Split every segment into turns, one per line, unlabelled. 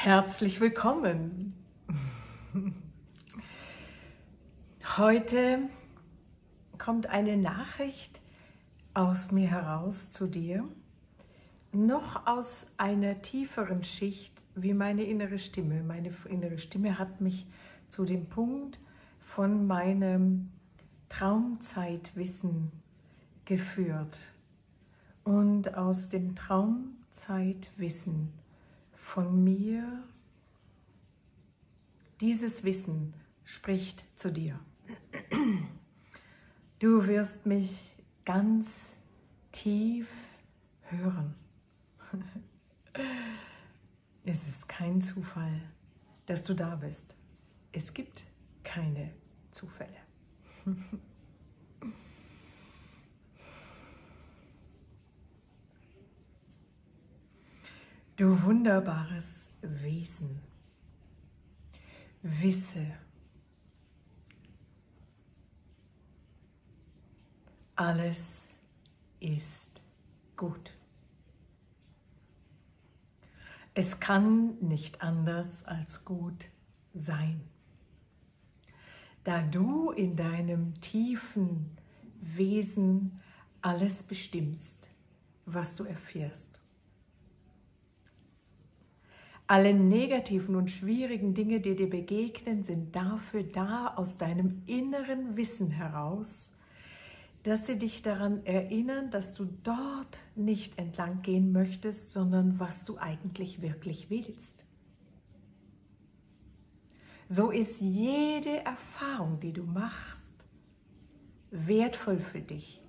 Herzlich willkommen. Heute kommt eine Nachricht aus mir heraus zu dir, noch aus einer tieferen Schicht wie meine innere Stimme. Meine innere Stimme hat mich zu dem Punkt von meinem Traumzeitwissen geführt. Und aus dem Traumzeitwissen von mir, dieses Wissen spricht zu dir. Du wirst mich ganz tief hören. Es ist kein Zufall, dass du da bist. Es gibt keine Zufälle. Du wunderbares Wesen, wisse, alles ist gut. Es kann nicht anders als gut sein. Da du in deinem tiefen Wesen alles bestimmst, was du erfährst. Alle negativen und schwierigen Dinge, die dir begegnen, sind dafür da, aus deinem inneren Wissen heraus, dass sie dich daran erinnern, dass du dort nicht entlang gehen möchtest, sondern was du eigentlich wirklich willst. So ist jede Erfahrung, die du machst, wertvoll für dich,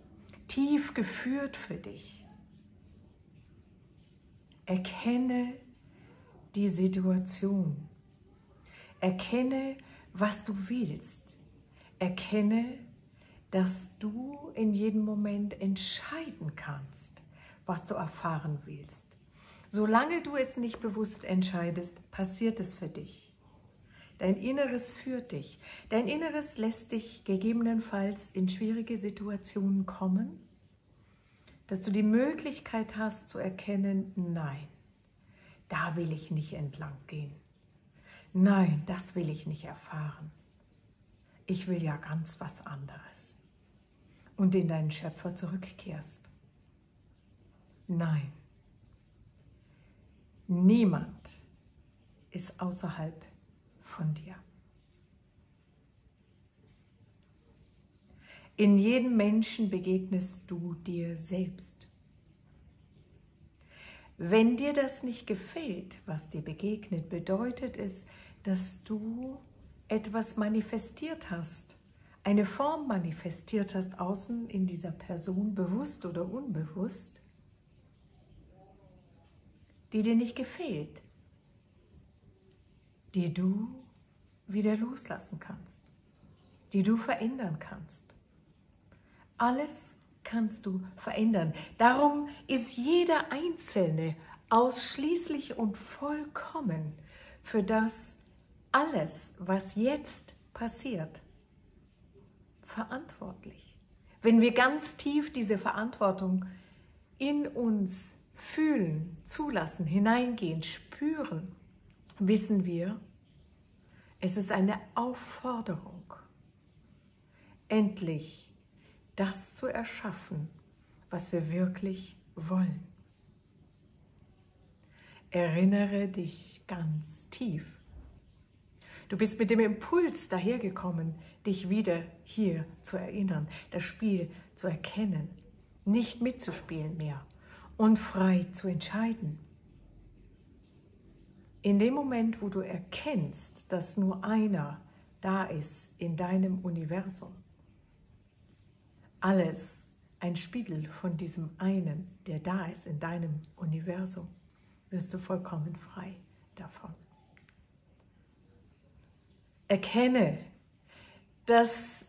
tief geführt für dich. Erkenne die Situation. Erkenne, was du willst. Erkenne, dass du in jedem Moment entscheiden kannst, was du erfahren willst. Solange du es nicht bewusst entscheidest, passiert es für dich. Dein Inneres führt dich. Dein Inneres lässt dich gegebenenfalls in schwierige Situationen kommen, dass du die Möglichkeit hast zu erkennen, nein, da will ich nicht entlang gehen. Nein, das will ich nicht erfahren. Ich will ja ganz was anderes und in deinen Schöpfer zurückkehrst. Nein, niemand ist außerhalb von dir. In jedem Menschen begegnest du dir selbst. Wenn dir das nicht gefällt, was dir begegnet, bedeutet es, dass du etwas manifestiert hast, eine Form manifestiert hast außen in dieser Person, bewusst oder unbewusst, die dir nicht gefällt, die du wieder loslassen kannst, die du verändern kannst. Alles kannst du verändern. Darum ist jeder Einzelne ausschließlich und vollkommen für das alles, was jetzt passiert, verantwortlich. Wenn wir ganz tief diese Verantwortung in uns fühlen, zulassen, hineingehen, spüren, wissen wir, es ist eine Aufforderung, endlich das zu erschaffen, was wir wirklich wollen. Erinnere dich ganz tief Du bist mit dem Impuls dahergekommen, dich wieder hier zu erinnern, das Spiel zu erkennen, nicht mitzuspielen mehr und frei zu entscheiden. In dem Moment, wo du erkennst, dass nur einer da ist in deinem Universum, alles ein Spiegel von diesem einen, der da ist in deinem Universum, wirst du vollkommen frei davon. Erkenne, dass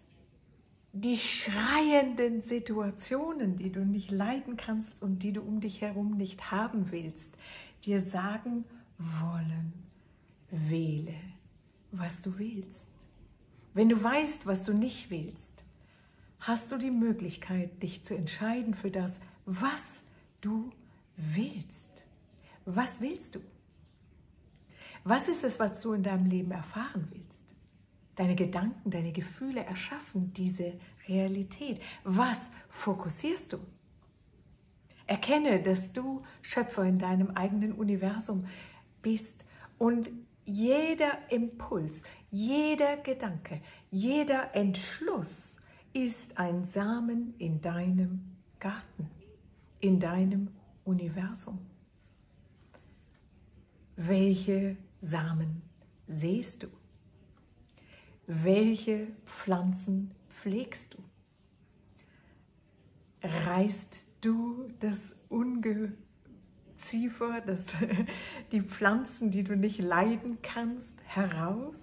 die schreienden Situationen, die du nicht leiden kannst und die du um dich herum nicht haben willst, dir sagen wollen, wähle, was du willst. Wenn du weißt, was du nicht willst, hast du die Möglichkeit, dich zu entscheiden für das, was du willst. Was willst du? Was ist es, was du in deinem Leben erfahren willst? Deine Gedanken, deine Gefühle erschaffen diese Realität. Was fokussierst du? Erkenne, dass du Schöpfer in deinem eigenen Universum bist und jeder Impuls, jeder Gedanke, jeder Entschluss ist ein Samen in deinem Garten, in deinem Universum. Welche Samen sähst du? Welche Pflanzen pflegst du? Reißt du das Ungeziefer, das, die Pflanzen, die du nicht leiden kannst, heraus?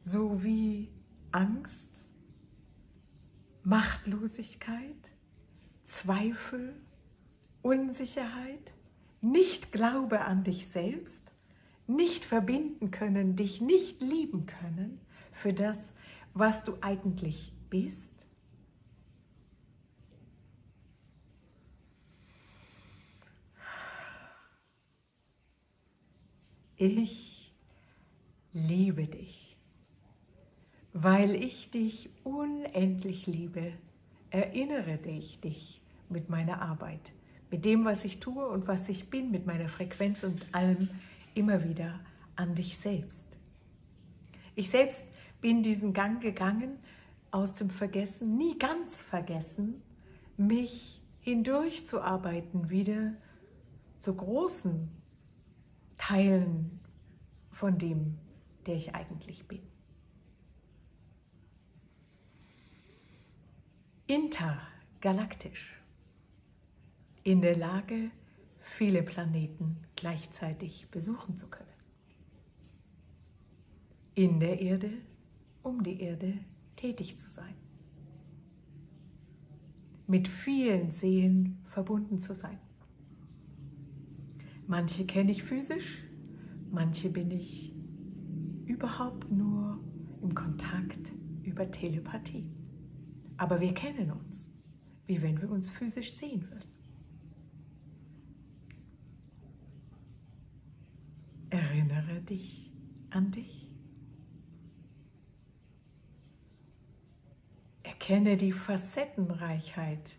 So wie Angst, Machtlosigkeit, Zweifel, Unsicherheit, nicht Glaube an dich selbst, nicht verbinden können, dich nicht lieben können für das, was du eigentlich bist? Ich liebe dich, weil ich dich unendlich liebe, erinnere dich, dich mit meiner Arbeit mit dem, was ich tue und was ich bin, mit meiner Frequenz und allem immer wieder an dich selbst. Ich selbst bin diesen Gang gegangen aus dem Vergessen, nie ganz vergessen, mich hindurchzuarbeiten wieder zu großen Teilen von dem, der ich eigentlich bin. Intergalaktisch in der Lage, viele Planeten gleichzeitig besuchen zu können. In der Erde, um die Erde tätig zu sein. Mit vielen Seelen verbunden zu sein. Manche kenne ich physisch, manche bin ich überhaupt nur im Kontakt über Telepathie. Aber wir kennen uns, wie wenn wir uns physisch sehen würden. Erinnere dich an dich. Erkenne die Facettenreichheit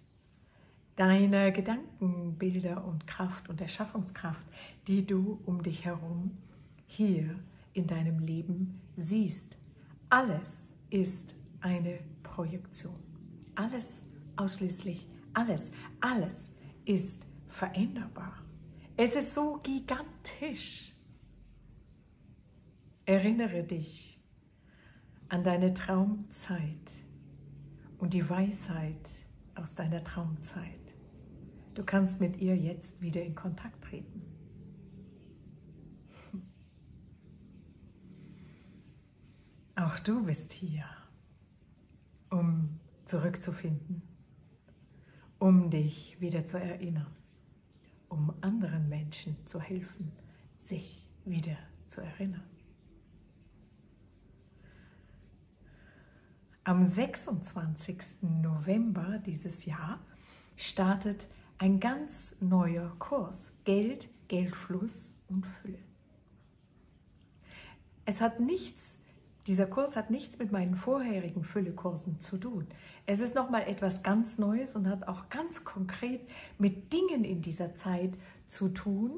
deiner Gedanken, Bilder und Kraft und Erschaffungskraft, die du um dich herum hier in deinem Leben siehst. Alles ist eine Projektion. Alles, ausschließlich alles, alles ist veränderbar. Es ist so gigantisch. Erinnere dich an deine Traumzeit und die Weisheit aus deiner Traumzeit. Du kannst mit ihr jetzt wieder in Kontakt treten. Auch du bist hier, um zurückzufinden, um dich wieder zu erinnern, um anderen Menschen zu helfen, sich wieder zu erinnern. Am 26. November dieses Jahr startet ein ganz neuer Kurs, Geld, Geldfluss und Fülle. Es hat nichts, dieser Kurs hat nichts mit meinen vorherigen Füllekursen zu tun. Es ist nochmal etwas ganz Neues und hat auch ganz konkret mit Dingen in dieser Zeit zu tun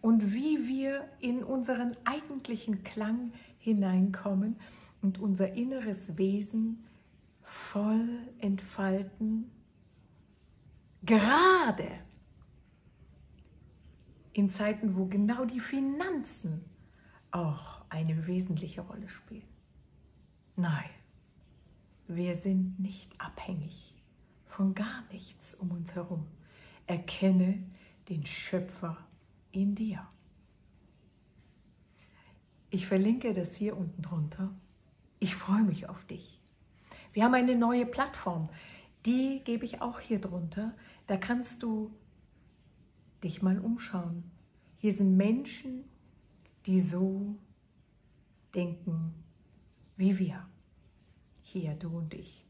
und wie wir in unseren eigentlichen Klang hineinkommen und unser inneres Wesen voll entfalten, gerade in Zeiten, wo genau die Finanzen auch eine wesentliche Rolle spielen. Nein, wir sind nicht abhängig von gar nichts um uns herum. Erkenne den Schöpfer in dir. Ich verlinke das hier unten drunter ich freue mich auf dich. Wir haben eine neue Plattform, die gebe ich auch hier drunter. Da kannst du dich mal umschauen. Hier sind Menschen, die so denken wie wir. Hier, du und ich.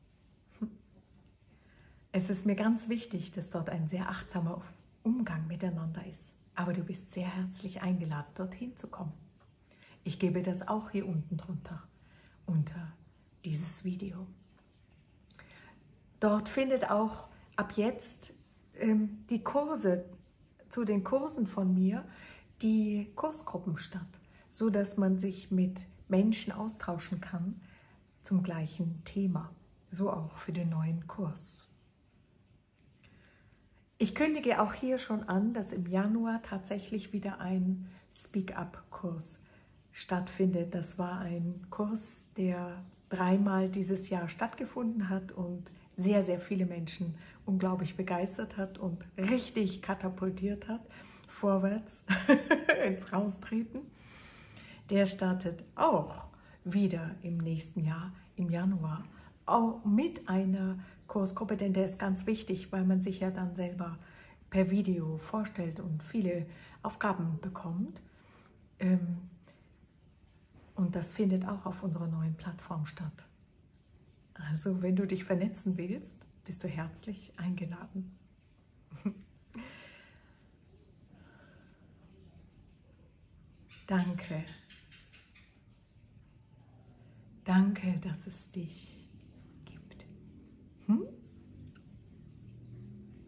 Es ist mir ganz wichtig, dass dort ein sehr achtsamer Umgang miteinander ist. Aber du bist sehr herzlich eingeladen, dorthin zu kommen. Ich gebe das auch hier unten drunter, unter dieses Video. Dort findet auch ab jetzt ähm, die Kurse zu den Kursen von mir, die Kursgruppen statt, so dass man sich mit Menschen austauschen kann zum gleichen Thema, so auch für den neuen Kurs. Ich kündige auch hier schon an, dass im Januar tatsächlich wieder ein Speak-up-Kurs stattfindet. Das war ein Kurs, der dreimal dieses Jahr stattgefunden hat und sehr, sehr viele Menschen unglaublich begeistert hat und richtig katapultiert hat, vorwärts ins Raustreten. Der startet auch wieder im nächsten Jahr, im Januar, auch mit einer Kursgruppe, denn der ist ganz wichtig, weil man sich ja dann selber per Video vorstellt und viele Aufgaben bekommt. Ähm, und das findet auch auf unserer neuen Plattform statt. Also wenn du dich vernetzen willst, bist du herzlich eingeladen. Danke. Danke, dass es dich gibt. Hm?